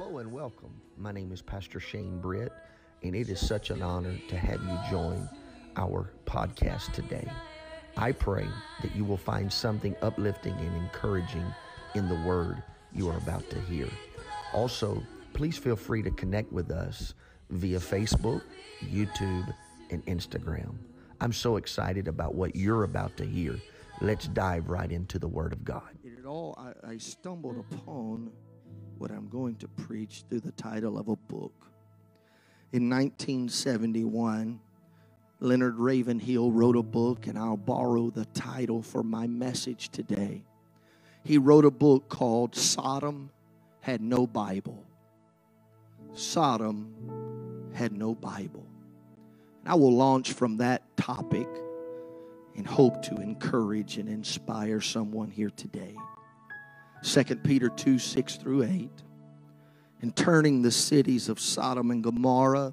Hello and welcome. My name is Pastor Shane Britt, and it is such an honor to have you join our podcast today. I pray that you will find something uplifting and encouraging in the word you are about to hear. Also, please feel free to connect with us via Facebook, YouTube, and Instagram. I'm so excited about what you're about to hear. Let's dive right into the Word of God. It all, I, I stumbled upon what I'm going to preach through the title of a book. In 1971, Leonard Ravenhill wrote a book, and I'll borrow the title for my message today. He wrote a book called Sodom Had No Bible. Sodom had no Bible. And I will launch from that topic and hope to encourage and inspire someone here today. 2 Peter 2 6 through 8. And turning the cities of Sodom and Gomorrah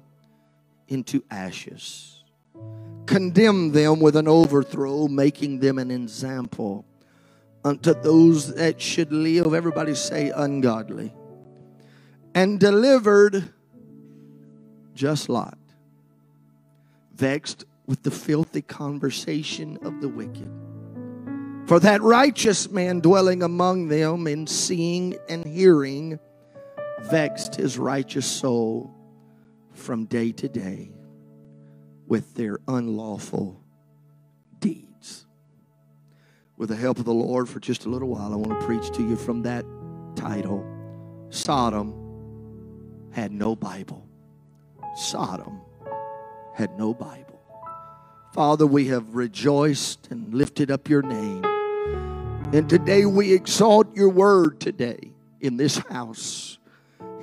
into ashes. Condemn them with an overthrow, making them an example unto those that should live, everybody say ungodly, and delivered just Lot, vexed with the filthy conversation of the wicked. For that righteous man dwelling among them in seeing and hearing vexed his righteous soul from day to day with their unlawful deeds. With the help of the Lord, for just a little while, I want to preach to you from that title Sodom had no Bible. Sodom had no Bible. Father, we have rejoiced and lifted up your name. And today we exalt your word today in this house.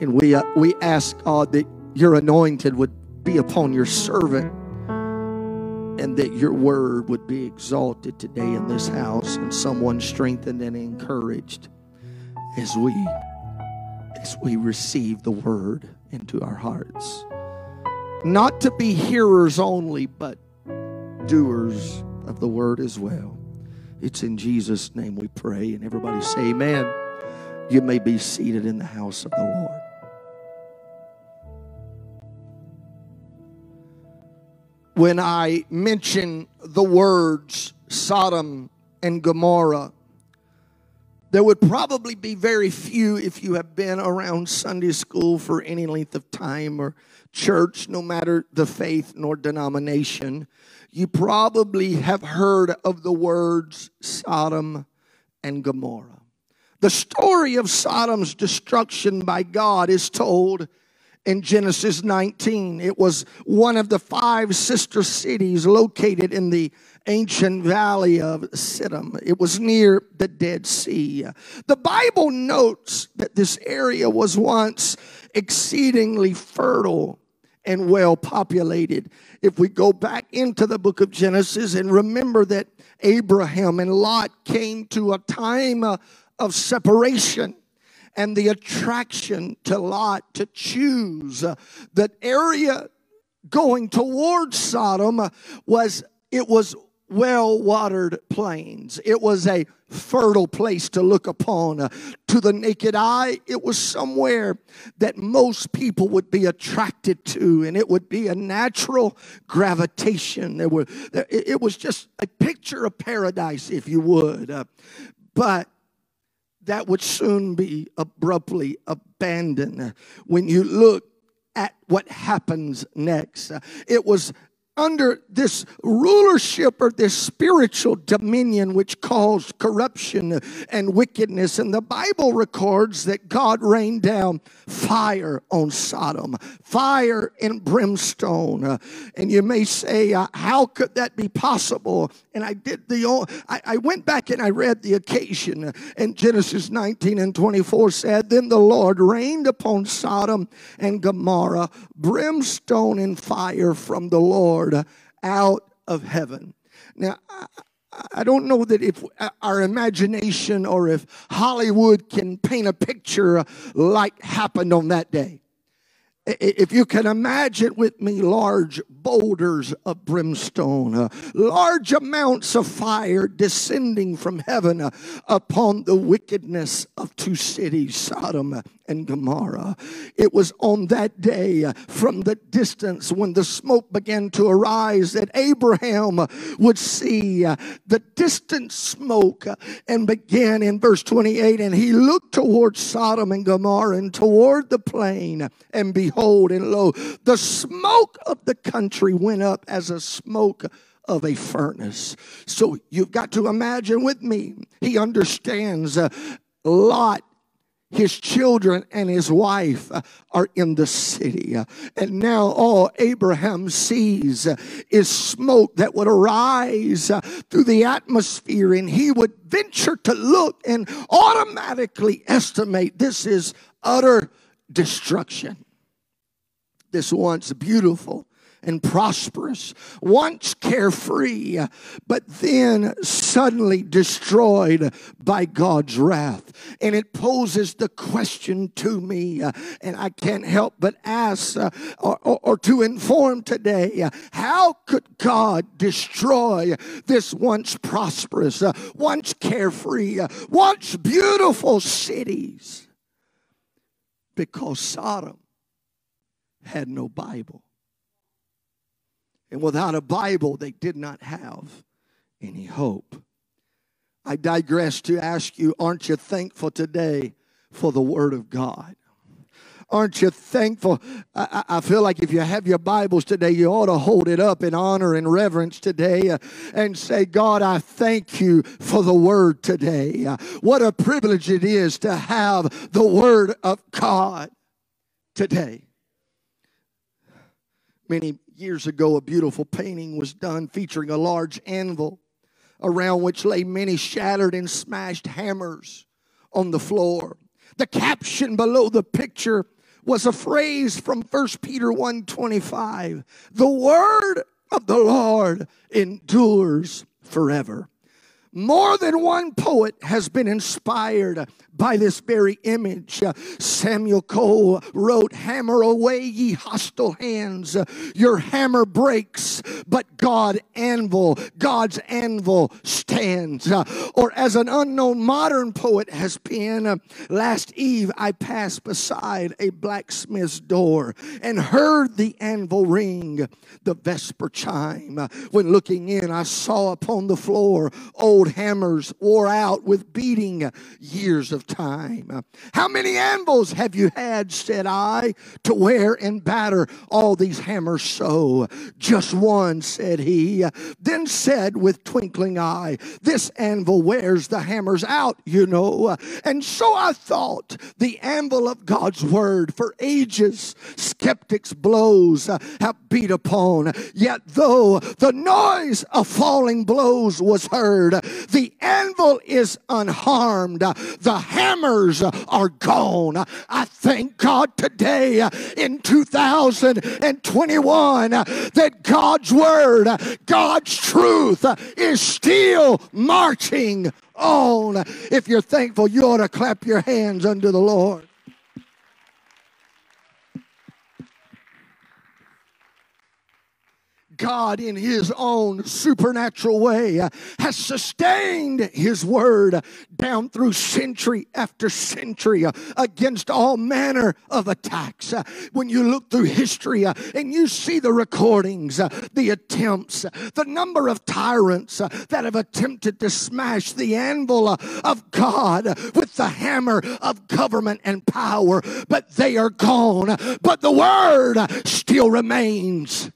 And we, uh, we ask, God, that your anointed would be upon your servant and that your word would be exalted today in this house and someone strengthened and encouraged as we as we receive the word into our hearts not to be hearers only but doers of the word as well it's in Jesus name we pray and everybody say amen you may be seated in the house of the Lord when I mention the words Sodom and Gomorrah, there would probably be very few if you have been around Sunday school for any length of time or church, no matter the faith nor denomination. You probably have heard of the words Sodom and Gomorrah. The story of Sodom's destruction by God is told in Genesis 19. It was one of the five sister cities located in the ancient valley of Siddim. It was near the Dead Sea. The Bible notes that this area was once exceedingly fertile and well populated. If we go back into the book of Genesis and remember that Abraham and Lot came to a time of separation and the attraction to Lot to choose uh, that area going towards Sodom was it was well watered plains. It was a fertile place to look upon. Uh, to the naked eye, it was somewhere that most people would be attracted to, and it would be a natural gravitation. There were, it was just a picture of paradise, if you would. Uh, but that would soon be abruptly abandoned when you look at what happens next. It was under this rulership or this spiritual dominion which caused corruption and wickedness. And the Bible records that God rained down fire on Sodom, fire and brimstone. Uh, and you may say, uh, how could that be possible? And I did the, I, I went back and I read the occasion. And Genesis 19 and 24 said, Then the Lord rained upon Sodom and Gomorrah brimstone and fire from the Lord Out of heaven. Now, I don't know that if uh, our imagination or if Hollywood can paint a picture uh, like happened on that day. if you can imagine with me large boulders of brimstone, uh, large amounts of fire descending from heaven uh, upon the wickedness of two cities, Sodom and Gomorrah. It was on that day uh, from the distance when the smoke began to arise that Abraham would see uh, the distant smoke uh, and began in verse 28 and he looked towards Sodom and Gomorrah and toward the plain and behold and lo the smoke of the country went up as a smoke of a furnace. So you've got to imagine with me, he understands uh, Lot his children and his wife uh, are in the city. Uh, and now all Abraham sees uh, is smoke that would arise through the atmosphere, and he would venture to look and automatically estimate this is utter destruction. This once beautiful and prosperous, once carefree, but then suddenly destroyed by God's wrath. And it poses the question to me, uh, and I can't help but ask uh, or, or, or, to inform today uh, how could God destroy this once prosperous, uh, once carefree, once beautiful cities? Because Sodom had no Bible. And without a Bible, they did not have any hope. I digress to ask you aren't you thankful today for the Word of God? Aren't you thankful? I, I, feel like if you have your Bibles today, you ought to hold it up in honor and reverence today uh, and say, God, I thank you for the Word today. Uh, what a privilege it is to have the Word of God today. Many years ago, a beautiful painting was done featuring a large anvil around which lay many shattered and smashed hammers on the floor. The caption below the picture was a phrase from 1 Peter 1:25. The word of the Lord endures forever. More than one poet has been inspired by this very image. Samuel Cole wrote, Hammer away, ye hostile hands. Your hammer breaks, but God anvil, God's anvil stands. Or as an unknown modern poet has penned, last eve I passed beside a blacksmith's door and heard the anvil ring, the vesper chime. When looking in, I saw upon the floor old old hammers wore out with beating years of time. Uh, how many anvils have you had, said I, to wear and batter all these hammers so? Just one, said he. Uh, then said with twinkling eye, This anvil wears the hammers out, you know. Uh, and so I thought the anvil of God's word for ages, skeptics' blows have beat upon. Yet though the noise of falling blows was heard, the anvil is unharmed. The hammers are gone. I thank God today in 2021 that God's word, God's truth is still marching on. If you're thankful, you ought to clap your hands unto the Lord. God, in His own supernatural way, uh, has sustained His word down through century after century uh, against all manner of attacks. Uh, when you look through history and you see the recordings, the attempts, the number of tyrants that have attempted to smash the anvil of God with the hammer of government and power, but they are gone. But the word still remains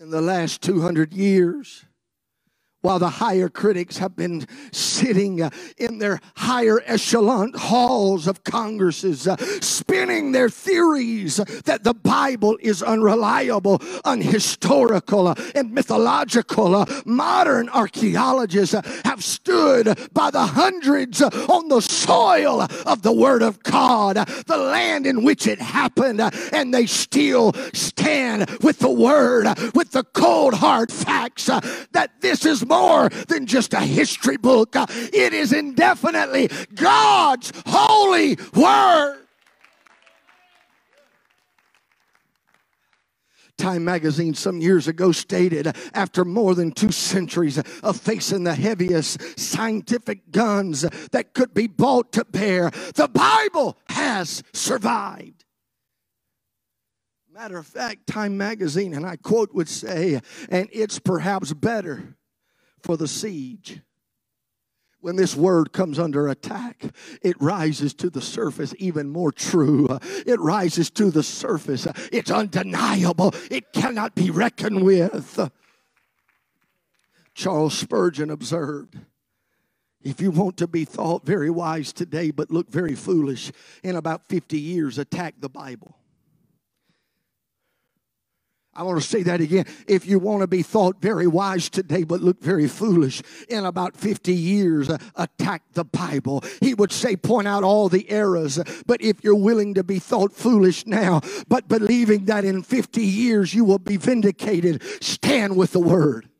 in the last 200 years while the higher critics have been sitting uh, in their higher echelon halls of congresses, uh, spinning their theories that the Bible is unreliable, unhistorical, uh, and mythological. Uh, modern archaeologists uh, have stood by the hundreds uh, on the soil of the Word of God, the land in which it happened, and they still stand with the Word, with the cold hard facts that this is more than just a history book, it is indefinitely God's holy word. Time magazine some years ago stated after more than two centuries of facing the heaviest scientific guns that could be bought to bear, the Bible has survived. Matter of fact, Time magazine, and I quote, would say, and it's perhaps better for the siege when this word comes under attack, it rises to the surface even more true. It rises to the surface. It's undeniable. It cannot be reckoned with. Charles Spurgeon observed if you want to be thought very wise today but look very foolish, in about 50 years, attack the Bible. I want to say that again. If you want to be thought very wise today but look very foolish, in about 50 years, uh, attack the Bible. He would say, point out all the errors. But if you're willing to be thought foolish now, but believing that in 50 years you will be vindicated, stand with the Word.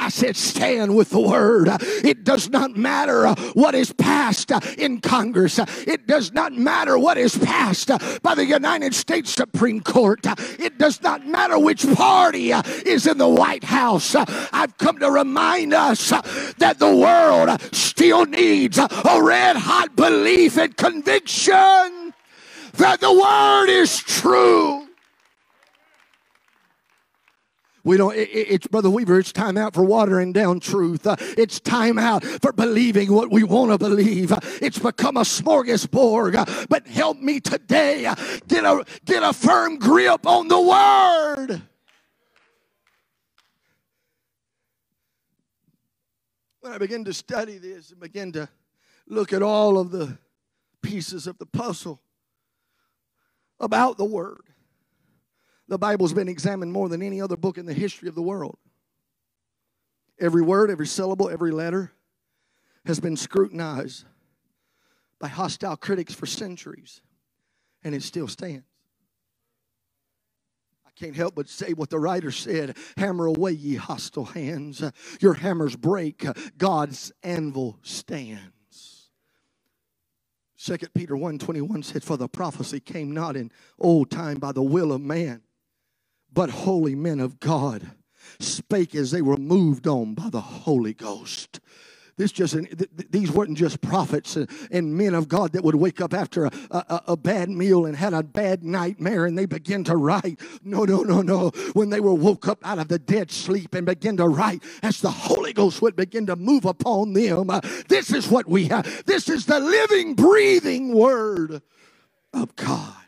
I said, stand with the word. It does not matter uh, what is passed uh, in Congress. It does not matter what is passed uh, by the United States Supreme Court. It does not matter which party is in the White House. I've come to remind us that the world still needs a red hot belief and conviction that the word is true. We don't, it, it's, Brother Weaver, it's time out for watering down truth. Uh, it's time out for believing what we want to believe. Uh, it's become a smorgasbord. Uh, but help me today get, a, get a firm grip on the Word. When I begin to study this and begin to look at all of the pieces of the puzzle about the Word, the Bible's been examined more than any other book in the history of the world. Every word, every syllable, every letter has been scrutinized by hostile critics for centuries, and it still stands. I can't help but say what the writer said Hammer away, ye hostile hands. Your hammers break, God's anvil stands. 2 Peter 1 21 said, For the prophecy came not in old time by the will of man but holy men of God spake as they were moved on by the Holy Ghost. This just these weren't just prophets and men of God that would wake up after a, a, a, bad meal and had a bad nightmare and they begin to write. No, no, no, no. When they were woke up out of the dead sleep and begin to write, as the Holy Ghost would begin to move upon them. Uh, this is what we have. This is the living, breathing Word of God.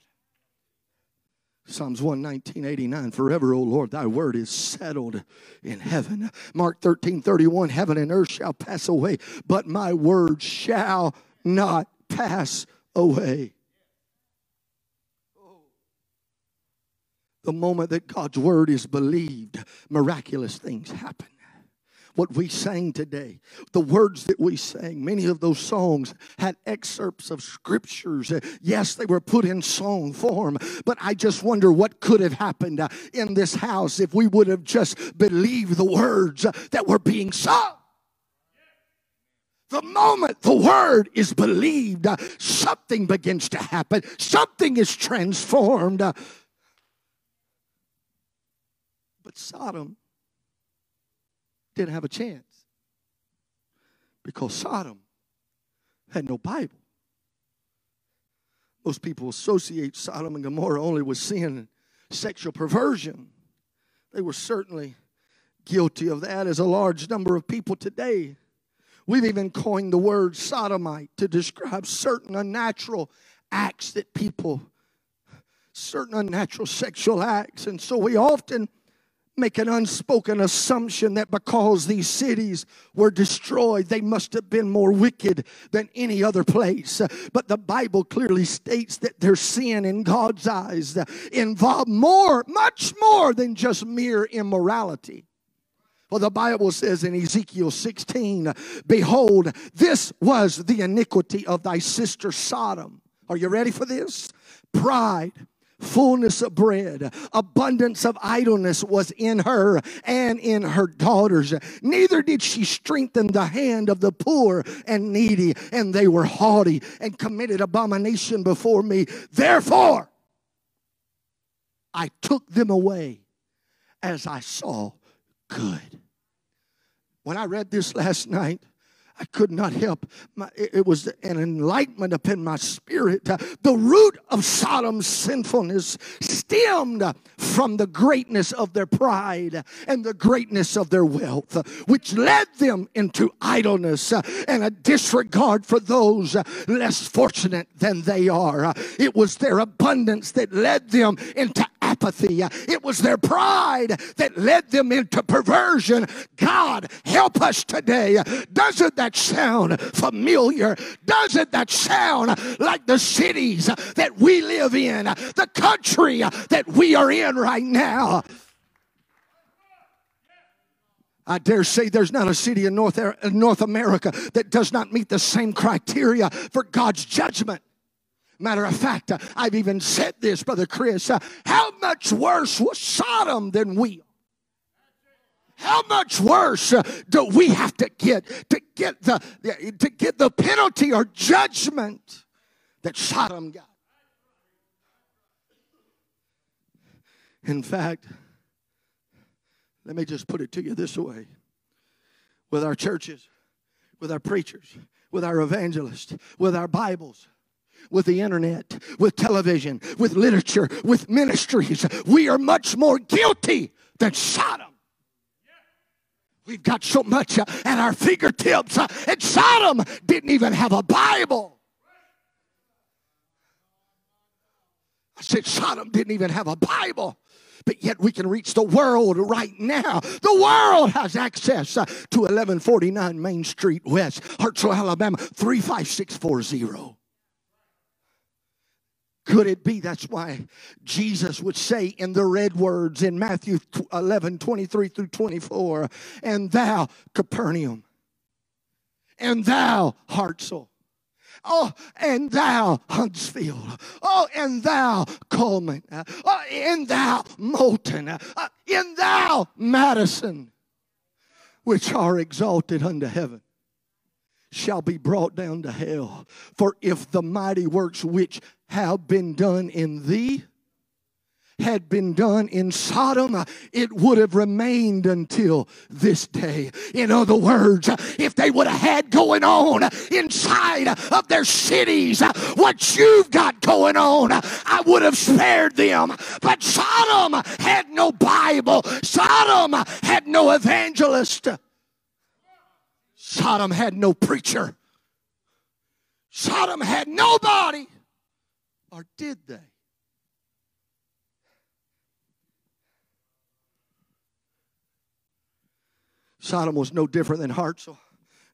Psalms 119, 89. Forever, O Lord, thy word is settled in heaven. Mark 13, 31. Heaven and earth shall pass away, but my word shall not pass away. The moment that God's word is believed, miraculous things happen what we sang today, the words that we sang, many of those songs had excerpts of scriptures. Yes, they were put in song form, but I just wonder what could have happened uh, in this house if we would have just believed the words uh, that were being sung. The moment the word is believed, uh, something begins to happen, something is transformed. But Sodom didn't have a chance because Sodom had no Bible. Most people associate Sodom and Gomorrah only with sin and sexual perversion. They were certainly guilty of that, as a large number of people today. We've even coined the word sodomite to describe certain unnatural acts that people, certain unnatural sexual acts. And so we often make an unspoken assumption that because these cities were destroyed, they must have been more wicked than any other place. But the Bible clearly states that their sin in God's eyes involved more, much more than just mere immorality. Well, the Bible says in Ezekiel 16, Behold, this was the iniquity of thy sister Sodom. Are you ready for this? Pride fullness of bread, abundance of idleness was in her and in her daughters. Neither did she strengthen the hand of the poor and needy, and they were haughty and committed abomination before me. Therefore, I took them away as I saw good. When I read this last night, I could not help. My, it was an enlightenment upon my spirit. The root of Sodom's sinfulness stemmed from the greatness of their pride and the greatness of their wealth, which led them into idleness and a disregard for those less fortunate than they are. It was their abundance that led them into apathy. It was their pride that led them into perversion. God, help us today. Doesn't that sound familiar? Doesn't that sound like the cities that we live in, the country that we are in right now? I dare say there's not a city in North, North America that does not meet the same criteria for God's judgment. Matter of fact, uh, I've even said this, Brother Chris. Uh, how much worse was Sodom than we How much worse uh, do we have to get to get the to get the penalty or judgment that Sodom got? In fact, let me just put it to you this way: with our churches, with our preachers, with our evangelists, with our Bibles with the internet, with television, with literature, with ministries. We are much more guilty than Sodom. We've got so much uh, at our fingertips, uh, and Sodom didn't even have a Bible. I said, Sodom didn't even have a Bible but yet we can reach the world right now. The world has access uh, to 1149 Main Street West, Hartselle, Alabama, 35640. Could it be that's why Jesus would say in the red words in Matthew 11 23 through 24, and thou, Capernaum, and thou, Hartselle, Oh, and thou, Huntsville. Oh, and thou, Cullman. Oh, and thou, Moulton. Oh, and thou, Madison, which are exalted unto heaven shall be brought down to hell. For if the mighty works which have been done in thee had been done in Sodom, it would have remained until this day. In other words, if they would have had going on inside of their cities what you've got going on, I would have spared them. But Sodom had no Bible, Sodom had no evangelist. Sodom had no preacher. Sodom had nobody. Or did they? Sodom was no different than Hartselle,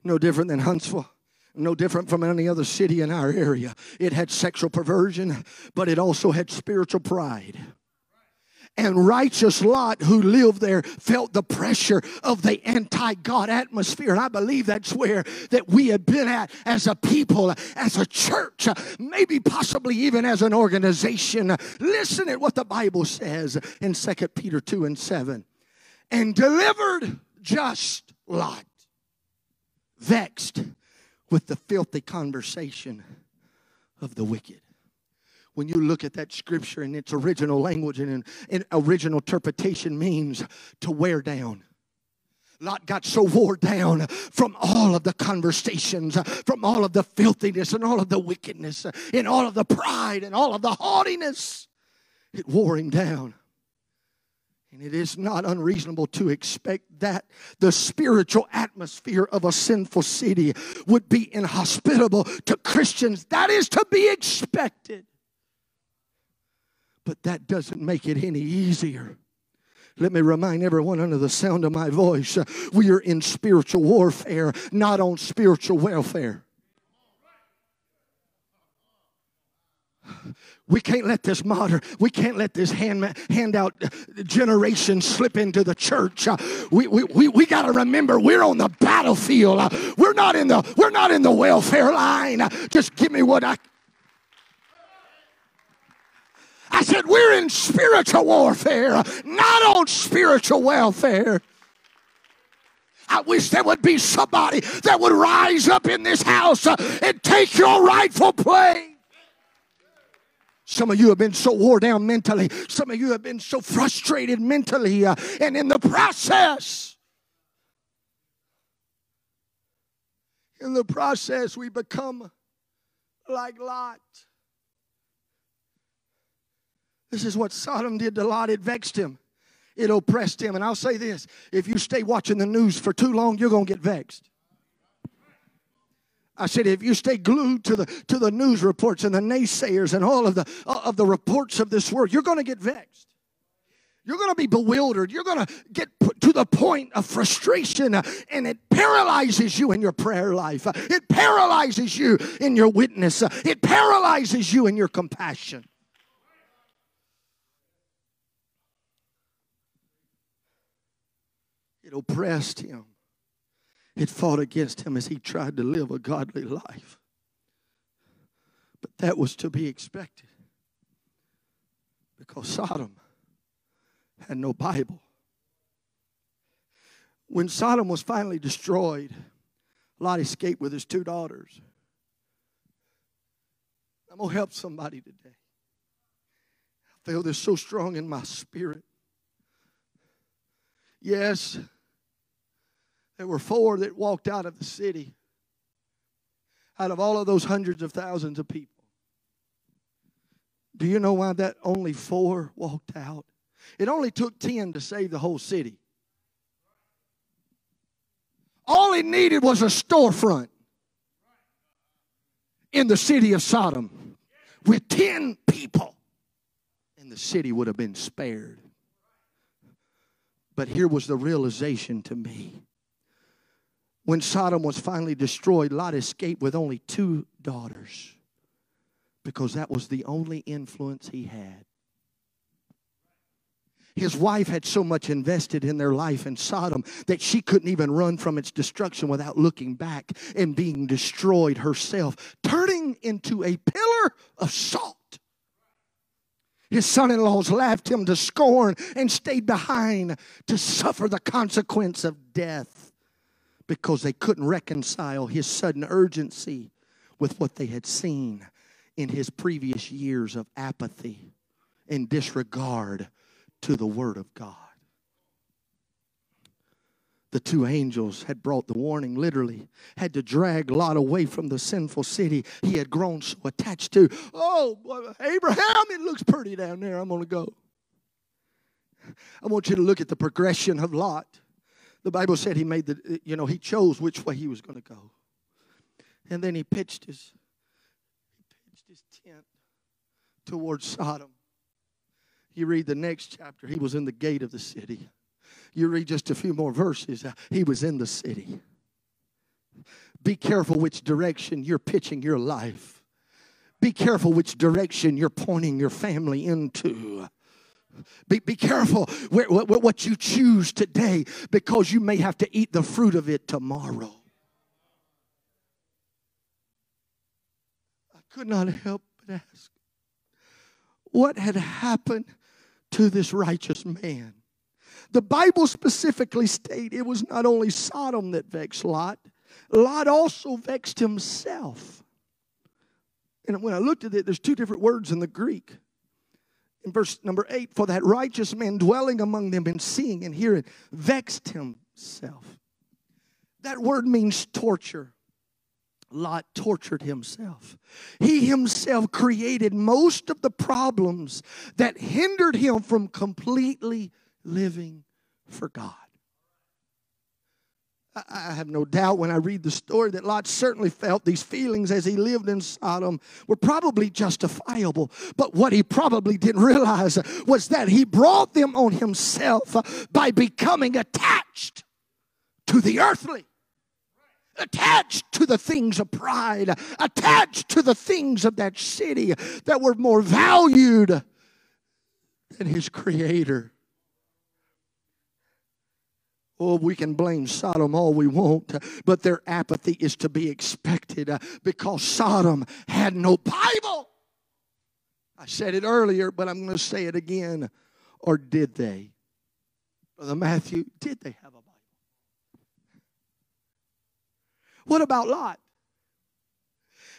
no different than Huntsville, no different from any other city in our area. It had sexual perversion, but it also had spiritual pride and righteous Lot, who lived there, felt the pressure of the anti God atmosphere. And I believe that's where that we have been at as a people, as a church, maybe possibly even as an organization. Listen at what the Bible says in 2 Peter 2 and 7. And delivered just Lot, vexed with the filthy conversation of the wicked when you look at that scripture in its original language and in, in original interpretation means to wear down. Lot got so wore down from all of the conversations, from all of the filthiness and all of the wickedness, and all of the pride and all of the haughtiness. It wore him down. And it is not unreasonable to expect that the spiritual atmosphere of a sinful city would be inhospitable to Christians. That is to be expected. But that doesn't make it any easier. Let me remind everyone under the sound of my voice uh, we are in spiritual warfare, not on spiritual welfare. We can't let this modern, we can't let this hand, handout generation slip into the church. Uh, we we, we, we got to remember we're on the battlefield. Uh, we're not in the we're not in the welfare line. Uh, just give me what I I said, We're in spiritual warfare, not on spiritual welfare. I wish there would be somebody that would rise up in this house and take your rightful place. Some of you have been so wore down mentally. Some of you have been so frustrated mentally. Uh, and in the process, in the process, we become like Lot. This is what Sodom did to Lot. It vexed him, it oppressed him. And I'll say this if you stay watching the news for too long, you're going to get vexed. I said, if you stay glued to the to the news reports and the naysayers and all of the of the reports of this world, you're going to get vexed. You're going to be bewildered. You're going to get to the point of frustration, uh, and it paralyzes you in your prayer life. Uh, it paralyzes you in your witness. Uh, it paralyzes you in your compassion. It oppressed him. It fought against him as he tried to live a godly life. But that was to be expected because Sodom had no Bible. When Sodom was finally destroyed, Lot escaped with his two daughters. I'm going to help somebody today. I feel this so strong in my spirit. Yes, there were four that walked out of the city out of all of those hundreds of thousands of people. Do you know why that only four walked out? It only took 10 to save the whole city. All it needed was a storefront in the city of Sodom with 10 people, and the city would have been spared. But here was the realization to me when Sodom was finally destroyed, Lot escaped with only two daughters because that was the only influence he had. His wife had so much invested in their life in Sodom that she couldn't even run from its destruction without looking back and being destroyed herself, turning into a pillar of salt. His son in laws laughed him to scorn and stayed behind to suffer the consequence of death because they couldn't reconcile his sudden urgency with what they had seen in his previous years of apathy and disregard to the Word of God. The two angels had brought the warning, literally, had to drag Lot away from the sinful city he had grown so attached to. Oh, Abraham, it looks pretty down there. I'm going to go. I want you to look at the progression of Lot. The Bible said he made the, you know, he chose which way he was going to go. And then he pitched his, he pitched his tent towards Sodom. You read the next chapter, he was in the gate of the city. You read just a few more verses, uh, he was in the city. Be careful which direction you're pitching your life. Be careful which direction you're pointing your family into. Be, be careful where, what, what you choose today because you may have to eat the fruit of it tomorrow. I could not help but ask what had happened to this righteous man. The Bible specifically stated it was not only Sodom that vexed Lot, Lot also vexed himself. And when I looked at it, there's two different words in the Greek in verse number eight, for that righteous man dwelling among them and seeing and hearing vexed himself. That word means torture. Lot tortured himself. He himself created most of the problems that hindered him from completely living for God. I have no doubt when I read the story that Lot certainly felt these feelings as he lived in Sodom were probably justifiable. But what he probably didn't realize was that he brought them on himself by becoming attached to the earthly, attached to the things of pride, attached to the things of that city that were more valued than his creator. Oh, we can blame Sodom all we want, but their apathy is to be expected uh, because Sodom had no Bible. I said it earlier, but I'm going to say it again. Or did they? Brother Matthew, did they have a Bible? What about Lot?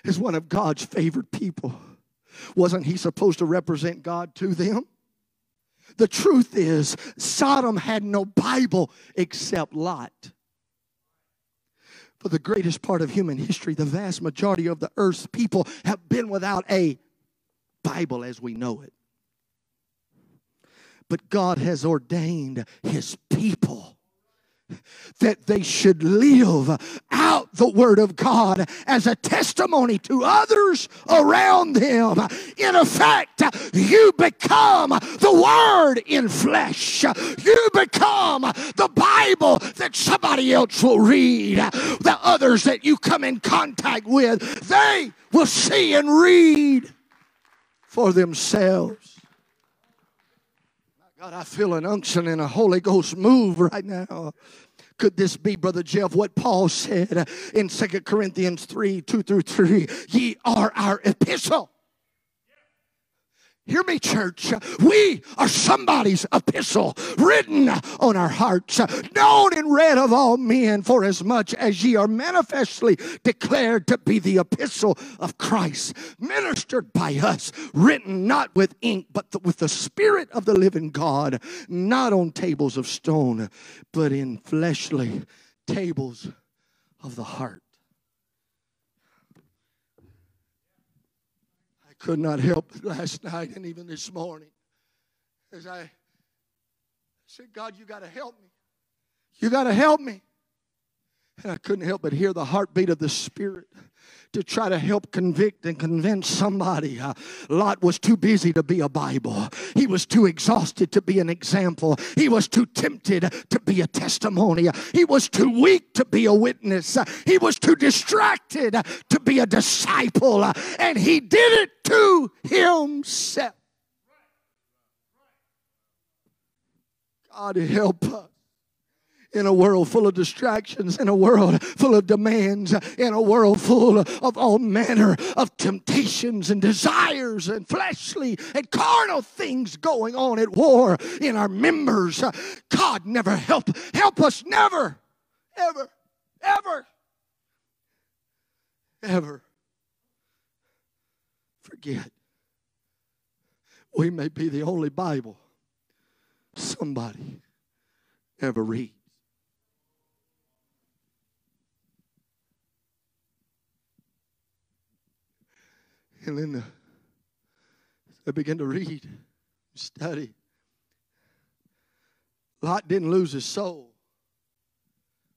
Is one of God's favored people. Wasn't he supposed to represent God to them? The truth is, Sodom had no Bible except Lot. For the greatest part of human history, the vast majority of the earth's people have been without a Bible as we know it. But God has ordained His people that they should live out the Word of God as a testimony to others around them. In effect, you become the Word in flesh. You become the Bible that somebody else will read. The others that you come in contact with, they will see and read for themselves. God, I feel an unction and a Holy Ghost move right now. Could this be, Brother Jeff, what Paul said in Second Corinthians 3 2 through 3? Ye are our epistle Hear me, church. We are somebody's epistle written on our hearts, known and read of all men, for as much as ye are manifestly declared to be the epistle of Christ, ministered by us, written not with ink, but with the Spirit of the living God, not on tables of stone, but in fleshly tables of the heart. Could not help last night and even this morning as I said, God, you got to help me. You got to help me. And I couldn't help but hear the heartbeat of the Spirit to try to help convict and convince somebody. Uh, Lot was too busy to be a Bible. He was too exhausted to be an example. He was too tempted to be a testimony. He was too weak to be a witness. He was too distracted be a disciple. Uh, and he did it to himself. God help us in a world full of distractions, in a world full of demands, in a world full of all manner of temptations and desires and fleshly and carnal things going on at war in our members. God never help help us never ever ever ever forget we may be the only Bible somebody ever reads. And then I began to read, study. Lot didn't lose his soul,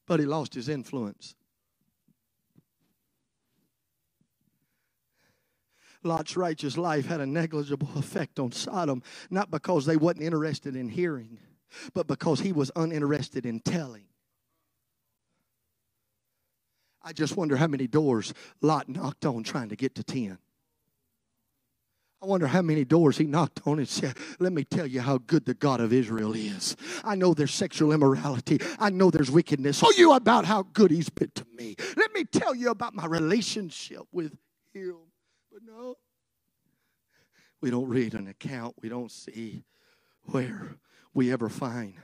but he lost his influence. Lot's righteous life had a negligible effect on Sodom, not because they wasn't interested in hearing, but because he was uninterested in telling. I just wonder how many doors Lot knocked on trying to get to 10. I wonder how many doors he knocked on and said, Let me tell you how good the God of Israel is. I know there's sexual immorality. I know there's wickedness. Tell you about how good he's been to me. Let me tell you about my relationship with him. But no, we don't read an account. We don't see where we ever find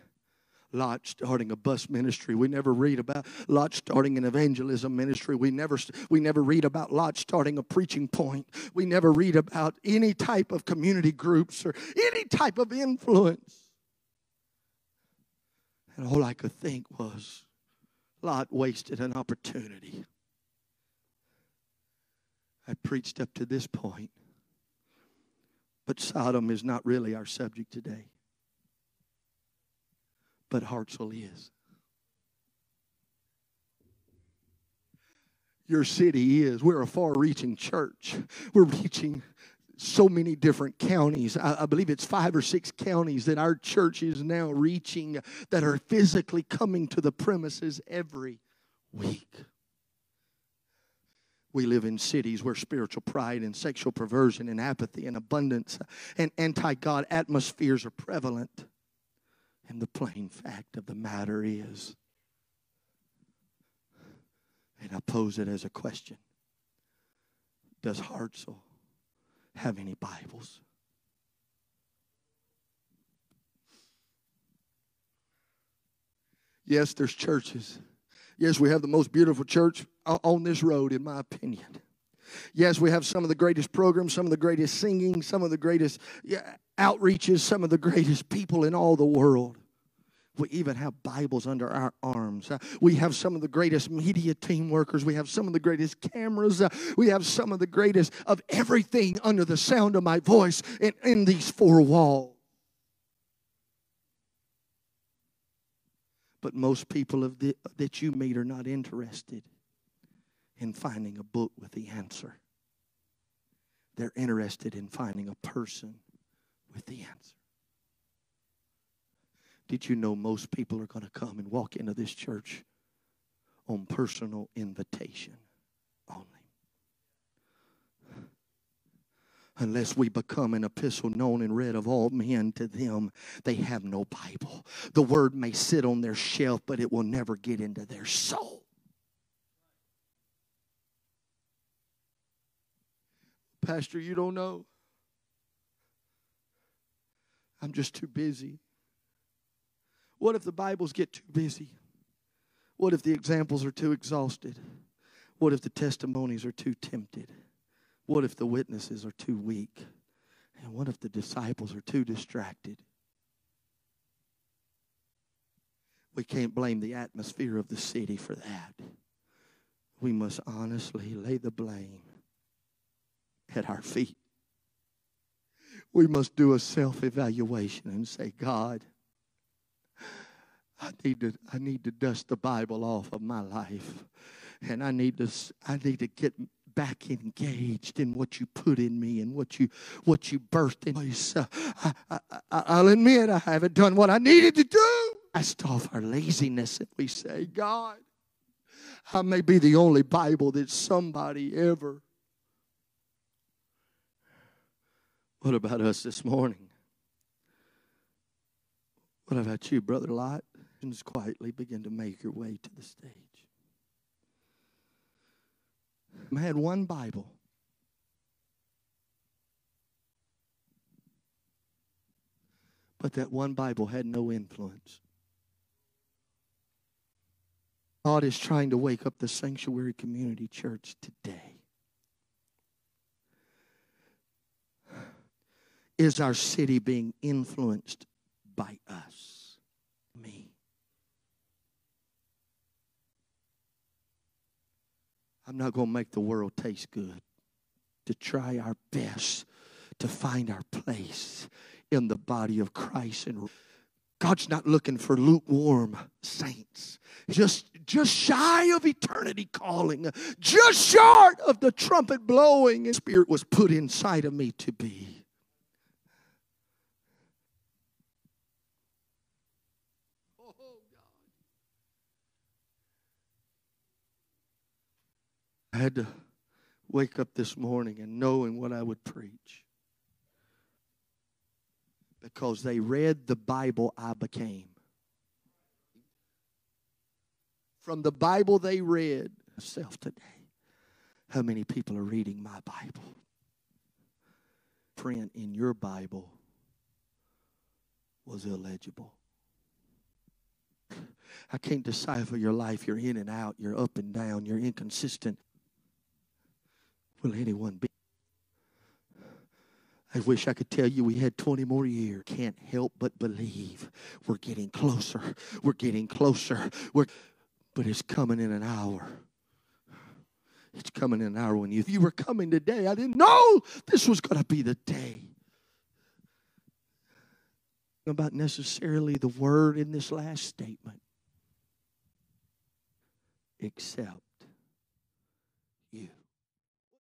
Lot starting a bus ministry. We never read about Lot starting an evangelism ministry. We never, we never read about Lot starting a preaching point. We never read about any type of community groups or any type of influence. And all I could think was, Lot wasted an opportunity. I preached up to this point, but Sodom is not really our subject today but Hartselle is. Your city is. We're a far reaching church. We're reaching so many different counties. I, I, believe it's five or six counties that our church is now reaching that are physically coming to the premises every week. We live in cities where spiritual pride and sexual perversion and apathy and abundance and anti God atmospheres are prevalent. And the plain fact of the matter is, and I pose it as a question Does Hartselle have any Bibles? Yes, there's churches. Yes, we have the most beautiful church on this road, in my opinion. Yes, we have some of the greatest programs, some of the greatest singing, some of the greatest outreaches, some of the greatest people in all the world. We even have Bibles under our arms. Uh, we have some of the greatest media team workers. We have some of the greatest cameras. Uh, we have some of the greatest of everything under the sound of my voice in, in these four walls. But most people of the, that you meet are not interested in finding a book with the answer. They're interested in finding a person with the answer. Did you know most people are going to come and walk into this church on personal invitation Unless we become an epistle known and read of all men to them, they have no Bible. The word may sit on their shelf, but it will never get into their soul. Pastor, you don't know. I'm just too busy. What if the Bibles get too busy? What if the examples are too exhausted? What if the testimonies are too tempted? What if the witnesses are too weak? And what if the disciples are too distracted? We can't blame the atmosphere of the city for that. We must honestly lay the blame at our feet. We must do a self evaluation and say, God, I need to I need to dust the Bible off of my life. And I need to I need to get back engaged in what you put in me and what you what you birthed in me. So I, I, I'll admit I haven't done what I needed to do. Cast off our laziness and we say, God, I may be the only Bible that somebody ever. What about us this morning? What about you, Brother Lot? Just quietly begin to make your way to the stage. I had one Bible. But that one Bible had no influence. God is trying to wake up the sanctuary community church today. Is our city being influenced by us? Me. I'm not going to make the world taste good. To try our best to find our place in the body of Christ. And God's not looking for lukewarm saints, just, just shy of eternity calling, just short of the trumpet blowing. Spirit was put inside of me to be. I had to wake up this morning and knowing what I would preach. Because they read the Bible I became. From the Bible they read, myself today, how many people are reading my Bible? Print in your Bible was illegible. I can't decipher your life. You're in and out, you're up and down, you're inconsistent. Will anyone be? I wish I could tell you we had 20 more years. Can't help but believe we're getting closer. We're getting closer. We're, but it's coming in an hour. It's coming in an hour when you, you were coming today. I didn't know this was going to be the day. About necessarily the word in this last statement, except.